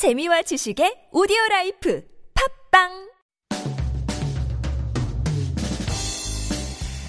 재미와 지식의 오디오 라이프 팝빵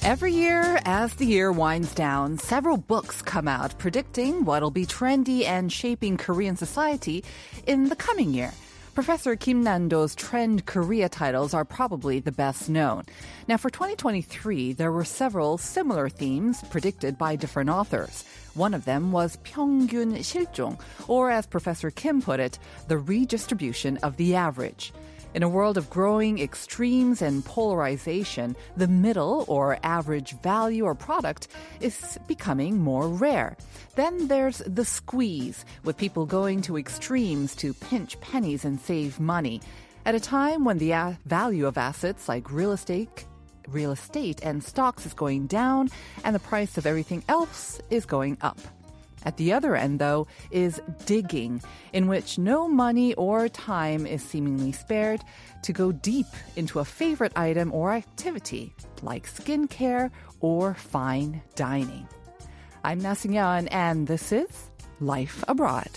Every year, as the year winds down, several books come out predicting what'll be trendy and shaping Korean society in the coming year. Professor Kim Nando's Trend Korea titles are probably the best known. Now, for 2023, there were several similar themes predicted by different authors. One of them was 평균 실종, or as Professor Kim put it, the redistribution of the average. In a world of growing extremes and polarization, the middle or average value or product is becoming more rare. Then there's the squeeze, with people going to extremes to pinch pennies and save money. At a time when the value of assets like real estate, real estate and stocks is going down and the price of everything else is going up. At the other end, though, is digging, in which no money or time is seemingly spared to go deep into a favorite item or activity, like skincare or fine dining. I'm Na and this is Life Abroad.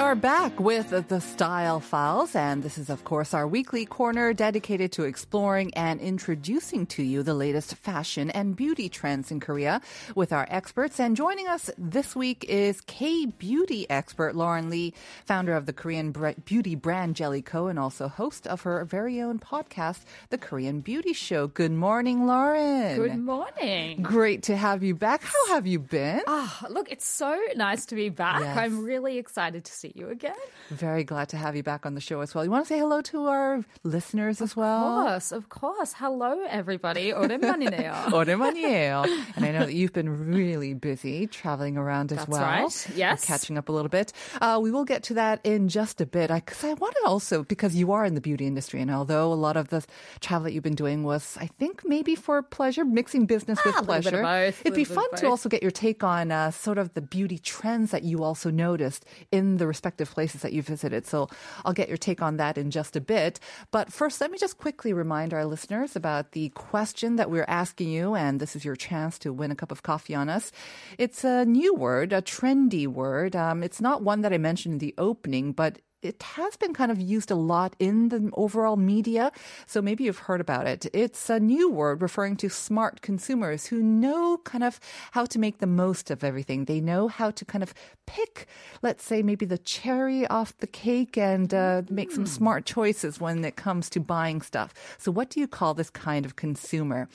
Are back with the Style Files. And this is, of course, our weekly corner dedicated to exploring and introducing to you the latest fashion and beauty trends in Korea with our experts. And joining us this week is K beauty expert Lauren Lee, founder of the Korean beauty brand Jellico and also host of her very own podcast, The Korean Beauty Show. Good morning, Lauren. Good morning. Great to have you back. How have you been? Ah, look, it's so nice to be back. Yes. I'm really excited to see you again. Very glad to have you back on the show as well. You want to say hello to our listeners as Of well? course, of course. Hello, everybody. 오랜만이네요. 오랜만이에요. And I know that you've been really busy traveling around as That's well. right. Yes. Catching up a little bit. Uh, we will get to that in just a bit. Because I, wanted also, because you are in the beauty industry, and although a lot of the travel that you've been doing was, I think, maybe for pleasure, mixing business with Ah, a little bit pleasure. of both, It'd be little bit fun of to both. also get your take on uh, sort of the beauty trends that you also noticed in the respective places that you visited. So I'll get your take on that in just a bit. But first, let me just quickly remind our listeners about the question that we're asking you, and this is your chance to win a cup of coffee on us. It's a new word, a trendy word. Um, it's not one that I mentioned in the opening, but it has been kind of used a lot in the overall media, so maybe you've heard about it. It's a new word referring to smart consumers who know kind of how to make the most of everything. They know how to kind of pick, let's say, maybe the cherry off the cake and uh, make some smart choices when it comes to buying stuff. So, what do you call this kind of consumer?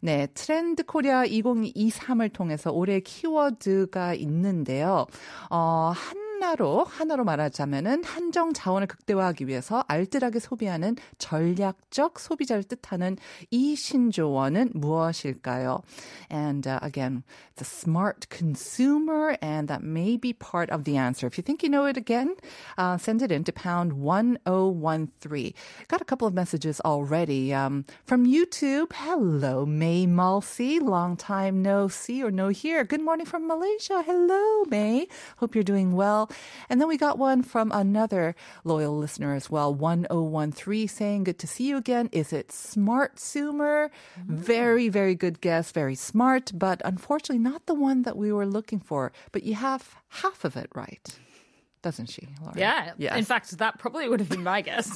네, 트렌드 코리아 2023을 통해서 올해 키워드가 있는데요. 어, 하나로 하나로 말하자면은 한정 자원을 극대화하기 위해서 알뜰하게 소비하는 전략적 소비자를 뜻하는 이 신조어는 무엇일까요? And uh, again, it's a smart consumer, and that may be part of the answer. If you think you know it again, uh, send it in to pound 1013. Got a couple of messages already um, from YouTube. Hello, May Malsi. Long time no see or no hear. Good morning from Malaysia. Hello, May. Hope you're doing well. And then we got one from another loyal listener as well, 1013, saying, Good to see you again. Is it Smart Sumer? Mm-hmm. Very, very good guess. Very smart, but unfortunately not the one that we were looking for. But you have half of it right. Doesn't she, Laura? Yeah. Yes. In fact, that probably would have been my guess.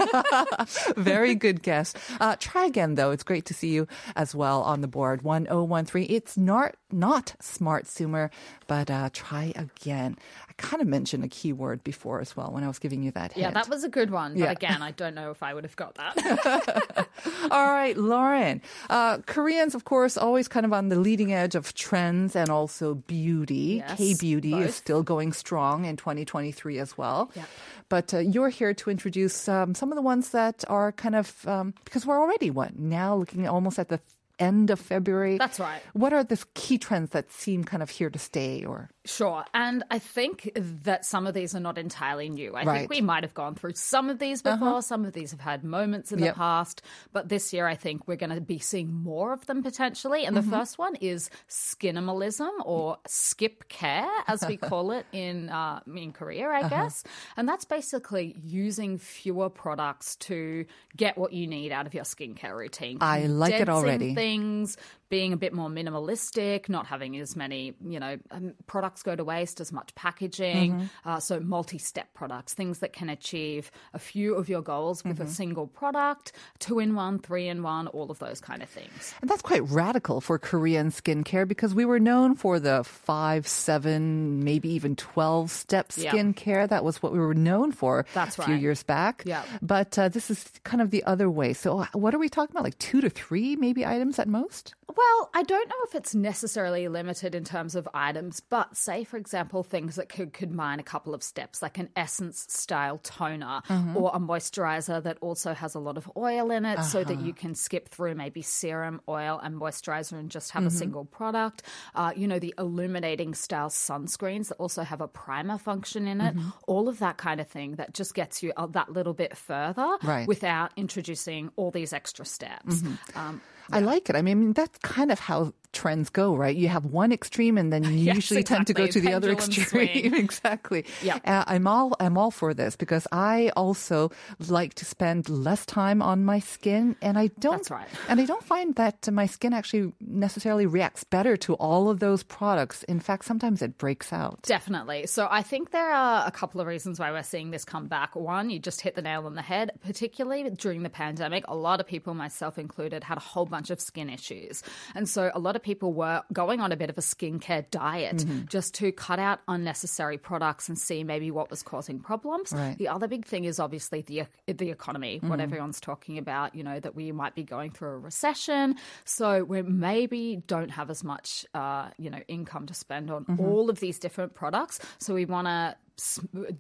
Very good guess. Uh, try again, though. It's great to see you as well on the board. 1013. It's not, not smart sumer, but uh, try again. I kind of mentioned a keyword before as well when I was giving you that hint. yeah, that was a good one. But Yeah. again, I don't know if I would have got that. All right, Lauren. Uh, Koreans, of course, always kind of on the leading edge of trends and also beauty. Yes, K beauty is still going strong in 2023 as well. Yep. But uh, you're here to introduce um, some of the ones that are kind of, um, because we're already what? Now looking almost at the end of February. That's right. What are the key trends that seem kind of here to stay or? Sure. And I think that some of these are not entirely new. I Right. Uh-huh. think we might have gone through some of these before. Some of these have had moments in Yep. the past. But this year, I think we're going to be seeing more of them potentially. And Mm-hmm. the first one is skinimalism or skip care, as we call it in, uh, in Korea, Uh-huh. I guess. And that's basically using fewer products to get what you need out of your skincare routine. I like it already. things, being a bit more minimalistic, not having as many, you know, um, products go to waste, as much packaging. Mm-hmm. Uh, so multi-step products, things that can achieve a few of your goals with Mm-hmm. a single product, two in one, three in one, all of those kind of things. And that's quite radical for Korean skincare because we were known for the five, seven, maybe even 12 step skincare. That was what we were known for That's a few right. years back. Yeah. But uh, this is kind of the other way. So, uh, what are we talking about? Like two to three, maybe items at most? Well, I don't know if it's necessarily limited in terms of items, but say, for example, things that could combine a couple of steps, like an essence style toner Mm-hmm. or a moisturizer that also has a lot of oil in it so Uh-huh. that you can skip through maybe serum, oil, and moisturizer and just have Mm-hmm. a single product. Uh, you know, the illuminating style sunscreens that also have a primer function in it. Mm-hmm. All of that kind of thing that just gets you uh, that little bit further Right. without introducing all these extra steps. Mm-hmm. Um, I like it. I mean, that's kind of how trends go, right? You have one extreme, and then you Yes, usually tend to go to the other extreme. exactly. Yeah. Uh, I'm all I'm all for this because I also like to spend less time on my skin, and I don't. That's right. And I don't find that my skin actually necessarily reacts better to all of those products. In fact, sometimes it breaks out. Definitely. So I think there are a couple of reasons why we're seeing this come back. One, you just hit the nail on the head, particularly during the pandemic. A lot of people, myself included, had a whole bunch of skin issues. And so a lot of people were going on a bit of a skincare diet Mm-hmm. just to cut out unnecessary products and see maybe what was causing problems. Right. The other big thing is obviously the the economy, what everyone's talking about, you know, that we might be going through a recession. So we maybe don't have as much, uh, you know, income to spend on all of these different products. So we want to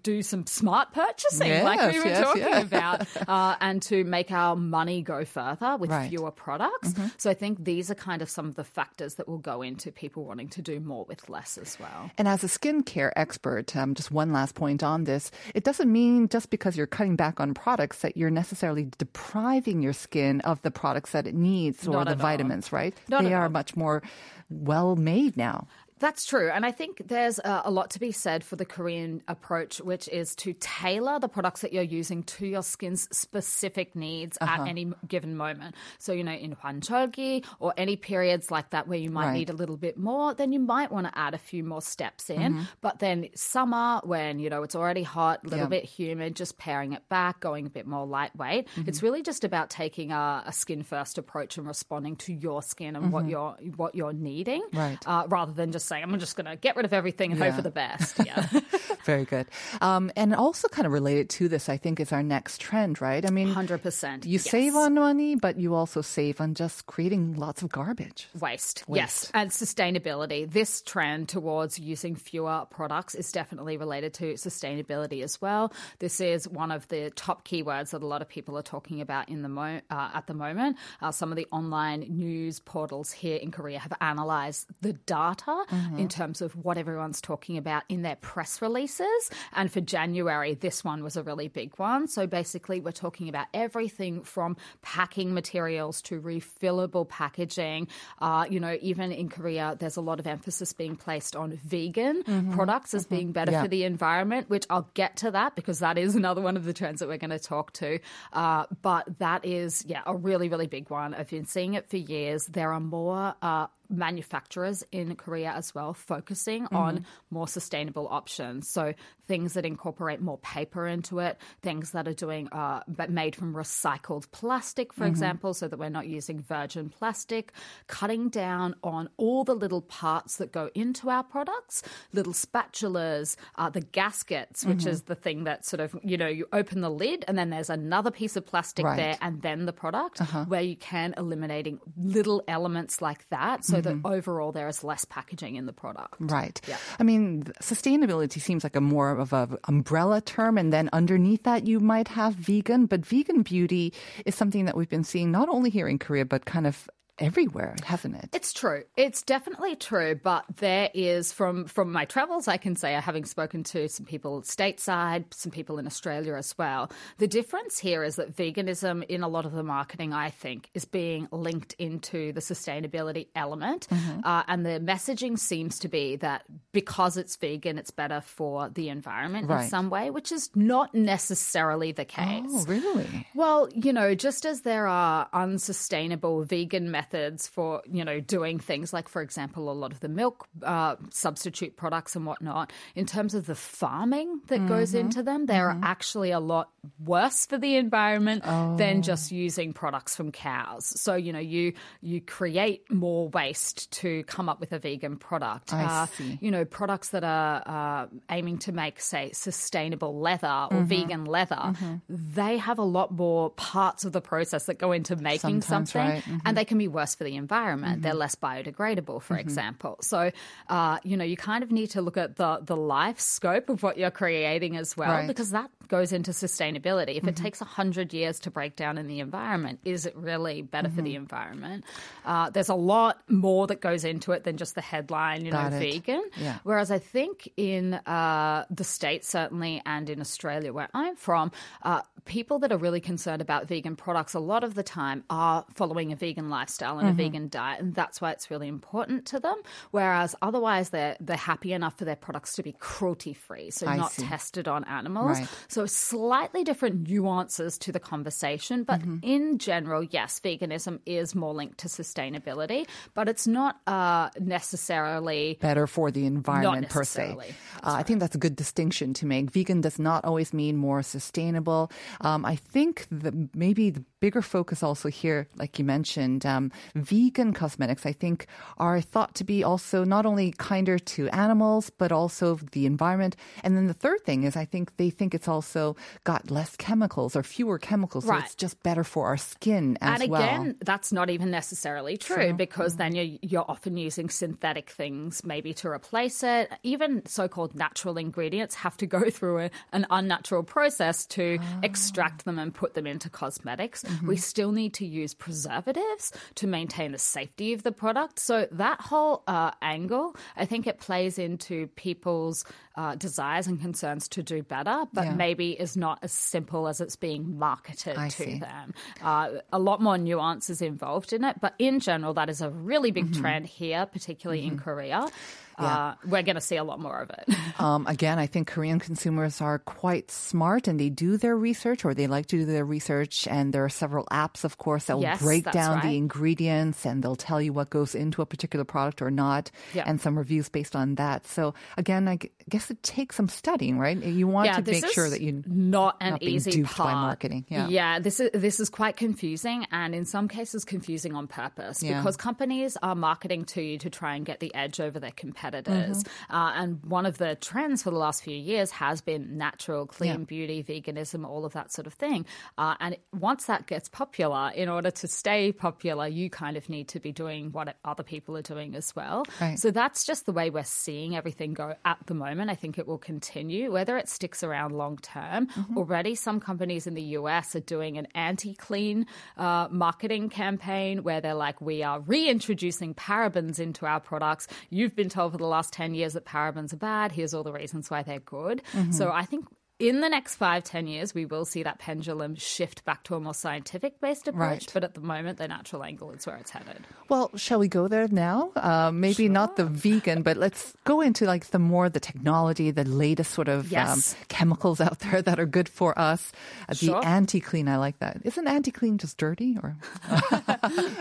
do some smart purchasing, like we were yes, talking yeah. about, uh, and to make our money go further with Right. fewer products. So I think these are kind of some of the factors that will go into people wanting to do more with less as well. And as a skincare expert, um, just one last point on this, it doesn't mean just because you're cutting back on products that you're necessarily depriving your skin of the products that it needs or Not the vitamins, right? Not they are all. much more well made now. That's true. And I think there's a, a lot to be said for the Korean approach, which is to tailor the products that you're using to your skin's specific needs Uh-huh. at any given moment. So, you know, in Hwancheolgi or any periods like that where you might Right. need a little bit more, then you might want to add a few more steps in. Mm-hmm. But then summer, when, you know, it's already hot, a little Yeah. bit humid, just paring it back, going a bit more lightweight. Mm-hmm. It's really just about taking a, a skin first approach and responding to your skin and what you're what you're needing Mm-hmm. Right. uh, rather than just saying, I'm just going to get rid of everything and Yeah. hope for the best. Yeah. Very good. Um, and also kind of related to this, I think, is our next trend, right? I mean, 100%. you yes. save on money, but you also save on just creating lots of garbage. Waste. Waste. Yes. And sustainability. This trend towards using fewer products is definitely related to sustainability as well. This is one of the top keywords that a lot of people are talking about in the mo- uh, at the moment. Uh, some of the online news portals here in Korea have analyzed the data in terms of what everyone's talking about in their press releases. And for January, this one was a really big one. So basically, we're talking about everything from packing materials to refillable packaging. Uh, you know, even in Korea, there's a lot of emphasis being placed on vegan products as being better Yeah. for the environment, which I'll get to that because that is another one of the trends that we're going to talk to. Uh, but that is, yeah, a really, really big one. I've been seeing it for years. There are more. Uh, manufacturers in Korea as well focusing on mm-hmm. more sustainable options. So things that incorporate more paper into it, things that are doing uh, but made from recycled plastic, for example, so that we're not using virgin plastic, cutting down on all the little parts that go into our products, little spatulas, uh, the gaskets, which is the thing that sort of you know you open the lid and then there's another piece of plastic Right. there and then the product, where you can eliminating little elements like that, so that overall there is less packaging in the product. Right. Yeah. I mean, sustainability seems like a more of a umbrella term, and then underneath that you might have vegan. But vegan beauty is something that we've been seeing not only here in Korea, but kind of everywhere, hasn't it? It's true. It's definitely true. But there is from from my travels, I can say, having spoken to some people stateside, some people in Australia as well. The difference here is that veganism, in a lot of the marketing, I think, is being linked into the sustainability element, Mm-hmm. uh, and the messaging seems to be that because it's vegan, it's better for the environment in some way, which is not necessarily the case. Oh, really? Well, you know, just as there are unsustainable vegan methods for, you know, doing things like, for example, a lot of the milk uh, substitute products and whatnot, in terms of the farming that goes into them, they're actually a lot worse for the environment than just using products from cows. So, you know, you you create more waste to come up with a vegan product. Uh. You know, products that are uh, aiming to make, say, sustainable leather or vegan leather, they have a lot more parts of the process that go into making Sometimes, something, right. Mm-hmm. and they can be worse for the environment. They're less biodegradable, for example. So, uh, you know, you kind of need to look at the the life scope of what you're creating as well, Right. Mm-hmm. because that goes into sustainability. If it takes hundred years to break down in the environment, is it really better for the Mm-hmm. environment? Uh, there's a lot more that goes into it than just the headline, you Got know, it. vegan. Yeah. Whereas I think in uh, the States, certainly, and in Australia, where I'm from, uh, people that are really concerned about vegan products a lot of the time are following a vegan lifestyle and Mm-hmm. a vegan diet. And that's why it's really important to them. Whereas otherwise, they're, they're happy enough for their products to be cruelty free, so I not see. tested on animals. Right. So slightly different nuances to the conversation. But Mm-hmm. in general, yes, veganism is more linked to sustainability, but it's not uh, necessarily better for the environment per se. Uh, I think that's a good distinction to make. Vegan does not always mean more sustainable. Um, I think the, maybe the bigger focus also here, like you mentioned, um, vegan cosmetics, I think, are thought to be also not only kinder to animals, but also the environment. And then the third thing is I think they think it's also got less chemicals or fewer chemicals. So it's just better for our skin as and well. again, that's not even necessarily true, because mm. then you're, you're often using synthetic things maybe to replace it. Even so called natural ingredients have to go through a, an unnatural process to ah. extract them and put them into cosmetics. We mm-hmm. still need to use preservatives to maintain the safety of the product. So that whole uh, angle, I think it plays into people's uh, desires and concerns to do better, but Yeah. maybe is not as simple as it's being marketed I to see. them. Uh, a lot more nuances involved in it, but in general, that is a really big Mm-hmm. trend here, particularly in Korea. Uh, we're going to see a lot more of it. Um, again, I think Korean consumers are quite smart and they do their research or they like to do their research. And there are several apps, of course, that will Yes, break down the ingredients and they'll tell you what goes into a particular product or not, Yeah. and some reviews based on that. So again, I guess it takes some studying, right? You want to make sure that you're not an not easy duped by part. marketing. Yeah. this is this is quite confusing, and in some cases confusing on purpose Yeah. because companies are marketing to you to try and get the edge over their competitors. Mm-hmm. Uh, and one of the trends for the last few years has been natural, clean Yeah. beauty, veganism, all of that sort of thing. Uh, and once that gets popular, in order to stay popular, you kind of need to be doing what other people are doing as well. Right. So that's just the way we're seeing everything go at the moment. I think it will continue, whether it sticks around long term. Mm-hmm. Already, some companies in the US are doing an anti clean uh, marketing campaign where they're like, we are reintroducing parabens into our products. You've been told the last 10 years that parabens are bad. Here's all the reasons why they're good. Mm-hmm. So I think. In the next five, ten years, we will see that pendulum shift back to a more scientific based approach. Right. But at the moment, the natural angle is where it's headed. Well, shall we go there now? Uh, maybe not the vegan, but let's go into like the more the technology, the latest sort of Yes. um, chemicals out there that are good for us. Uh, the Sure. anti-clean, I like that. Isn't anti-clean just dirty or?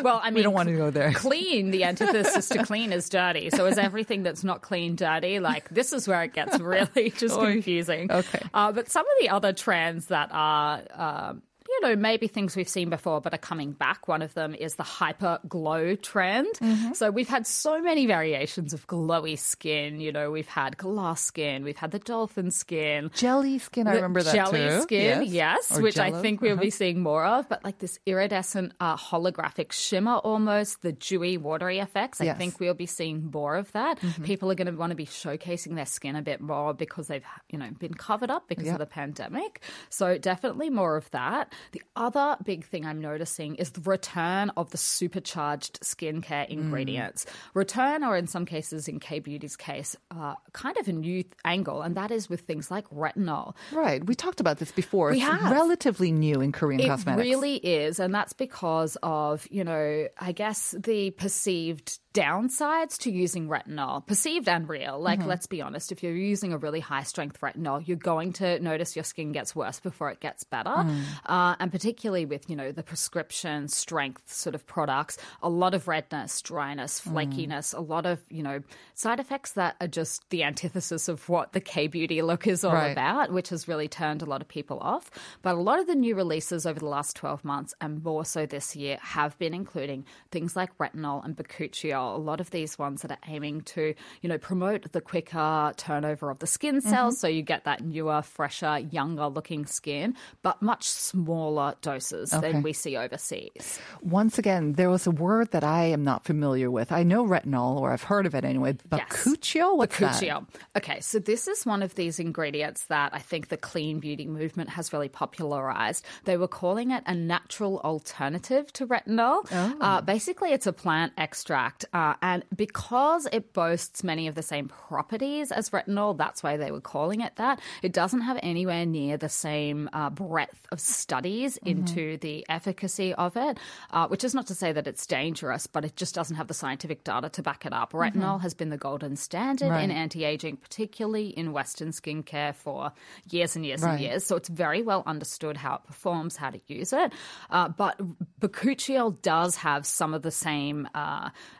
Well, I mean, we don't want to go there. Clean, the antithesis to clean is dirty. So is everything that's not clean dirty? Like this is where it gets really just confusing. Okay. Uh, but some of the other trends that are. Um, know, maybe things we've seen before but are coming back. One of them is the hyper glow trend. Mm-hmm. So we've had so many variations of glowy skin. You know, we've had glass skin, we've had the dolphin skin, Jelly skin, I remember that jelly too. skin, yes, Or which I think we'll Uh-huh. be seeing more of. But like this iridescent uh, holographic shimmer, almost the dewy, watery effects. I Yes. Mm-hmm. think we'll be seeing more of that. People are going to want to be showcasing their skin a bit more because they've you know been covered up because Yeah. of the pandemic. So definitely more of that. The other big thing I'm noticing is the return of the supercharged skincare ingredients. Return, or in some cases, in K Beauty's case, uh, kind of a new th- angle, and that is with things like retinol. Right. We talked about this before. We it's have. relatively new in Korean It cosmetics. It really is, and that's because of you know, I guess the perceived downsides to using retinol, perceived and real. Like, Mm-hmm. let's be honest, if you're using a really high strength retinol, you're going to notice your skin gets worse before it gets better. Mm. Uh, and particularly with you know the prescription strength sort of products, a lot of redness, dryness, Mm. flakiness, a lot of you know side effects that are just the antithesis of what the K beauty look is all Right. about, which has really turned a lot of people off. But a lot of the new releases over the last 12 months and more so this year have been including things like retinol and bakuchiol. A lot of these ones that are aiming to, you know, promote the quicker turnover of the skin cells so you get that newer, fresher, younger looking skin, but much smaller doses Okay. than we see overseas. Once again, there was a word that I am not familiar with. I know retinol, or I've heard of it anyway. Bakuchio? What's that? Bakuchiol. Okay, so this is one of these ingredients that I think the clean beauty movement has really popularized. They were calling it a natural alternative to retinol. Oh. Uh, basically, it's a plant extract, uh, and because it boasts many of the same properties as retinol, that's why they were calling it that. It doesn't have anywhere near the same uh, breadth of studies Mm-hmm. into the efficacy of it, uh, which is not to say that it's dangerous, but it just doesn't have the scientific data to back it up. Retinol has been the golden standard Mm-hmm. Right. in anti-aging, particularly in Western skincare for years and years Right. and years. So it's very well understood how it performs, how to use it. Uh, but bakuchiol does have some of the same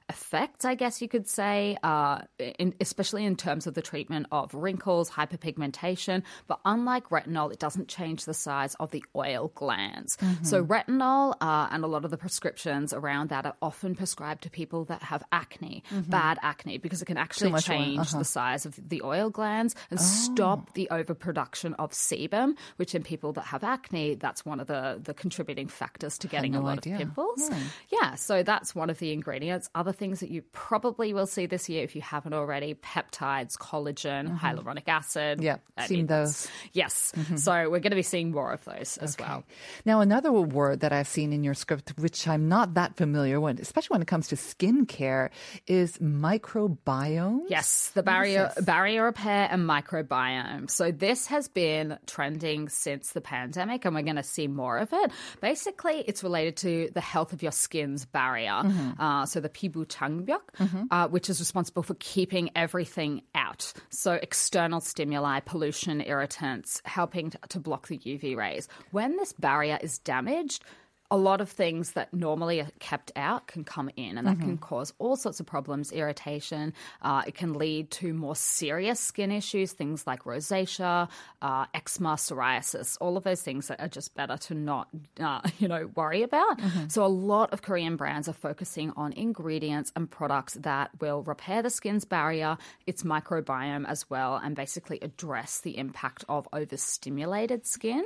effects, I guess you could say, uh, in, especially in terms of the treatment of wrinkles, hyperpigmentation. But unlike retinol, it doesn't change the size of the oil glands. So Mm-hmm. retinol uh, and a lot of the prescriptions around that are often prescribed to people that have acne, bad acne, because it can actually Mm-hmm. change uh-huh. the size of the oil glands and stop the overproduction of sebum, which in people that have acne, that's one of the, the contributing factors to getting no a lot idea. of pimples. Yeah, so that's one of the ingredients. Other things that you probably will see this year if you haven't already peptides, collagen, hyaluronic acid. Mm-hmm. Yeah, I seen mean, those. Yes. So we're going to be seeing more of those as well. Now, another word that I've seen in your script, which I'm not that familiar with, especially when it comes to skincare, is microbiome. Yes, the barrier barrier repair and microbiome. So this has been trending since the pandemic, and we're going to see more of it. Basically, it's related to the health of your skin's barrier. Uh, so the pibu changbyeok, uh, which is responsible for keeping everything out. So external stimuli, pollution, irritants, helping to, to block the UV rays. When this barrier is damaged a lot of things that normally are kept out can come in, and that can cause all sorts of problems, irritation. Uh, it can lead to more serious skin issues, things like rosacea, uh, eczema, psoriasis. All of those things that are just better to not, uh, you know, worry about. So a lot of Korean brands are focusing on ingredients and products that will repair the skin's barrier, its microbiome as well, and basically address the impact of overstimulated skin.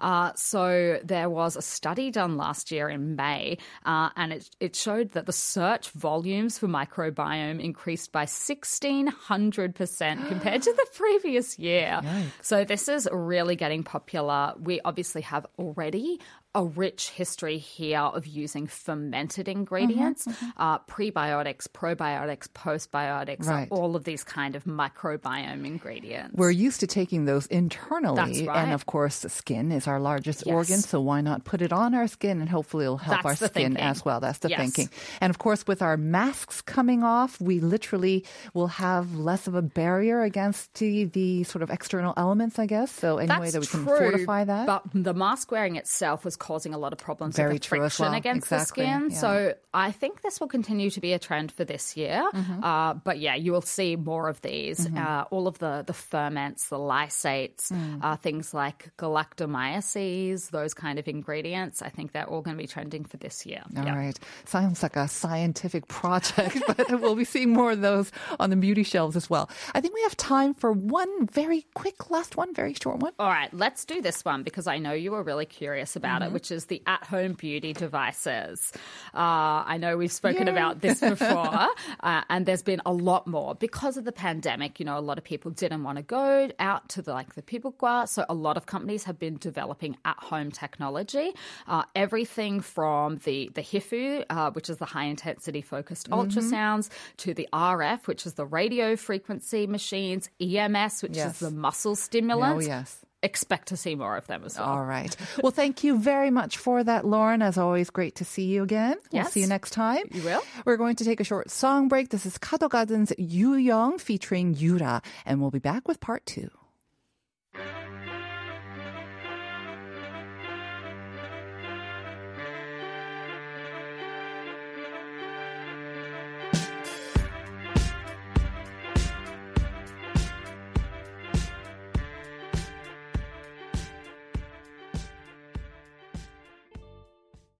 Uh, so there was a study done last year in May, uh, and it, it showed that the search volumes for microbiome increased by 1600% compared to the previous year. So this is really getting popular. We obviously have already a rich history here of using fermented ingredients, uh, prebiotics, probiotics, postbiotics, Right. all of these kind of microbiome ingredients. We're used to taking those internally. That's right. And of course, the skin is our largest Yes. organ. So why not put it on our skin and hopefully it'll help That's our skin thinking. as well? That's the Yes. thinking. And of course, with our masks coming off, we literally will have less of a barrier against the, the sort of external elements, I guess. So any way that we can true, fortify that. But the mask wearing itself was causing a lot of problems Very with friction well. against Exactly, the skin. yeah. So I think this will continue to be a trend for this year. Mm-hmm. Uh, but yeah, you will see more of these. Uh, all of the, the ferments, the lysates, Mm. uh, things like galactomyces, those kind of ingredients. I think they're all going to be trending for this year. All right, Sounds like a scientific project, but we'll be seeing more of those on the beauty shelves as well. I think we have time for one very quick last one, very short one. All right, let's do this one because I know you were really curious about Mm-hmm. it. Which is the at home beauty devices. Uh, I know we've spoken Yay. about this before, uh, and there's been a lot more because of the pandemic. You know, a lot of people didn't want to go out to the, like the pibukwa, so a lot of companies have been developing at home technology. Uh, everything from the the HIFU, uh, which is the high intensity focused Mm-hmm. ultrasounds, to the RF, which is the radio frequency machines, EMS, which Yes. is the muscle stimulant. Oh, yes. Expect to see more of them as well. All right. Well, thank you very much for that, Lauren. As always, great to see you again. We'll Yes. see you next time. You will. We're going to take a short song break. This is Car, the Garden's Yu Young featuring Yura, and we'll be back with part two.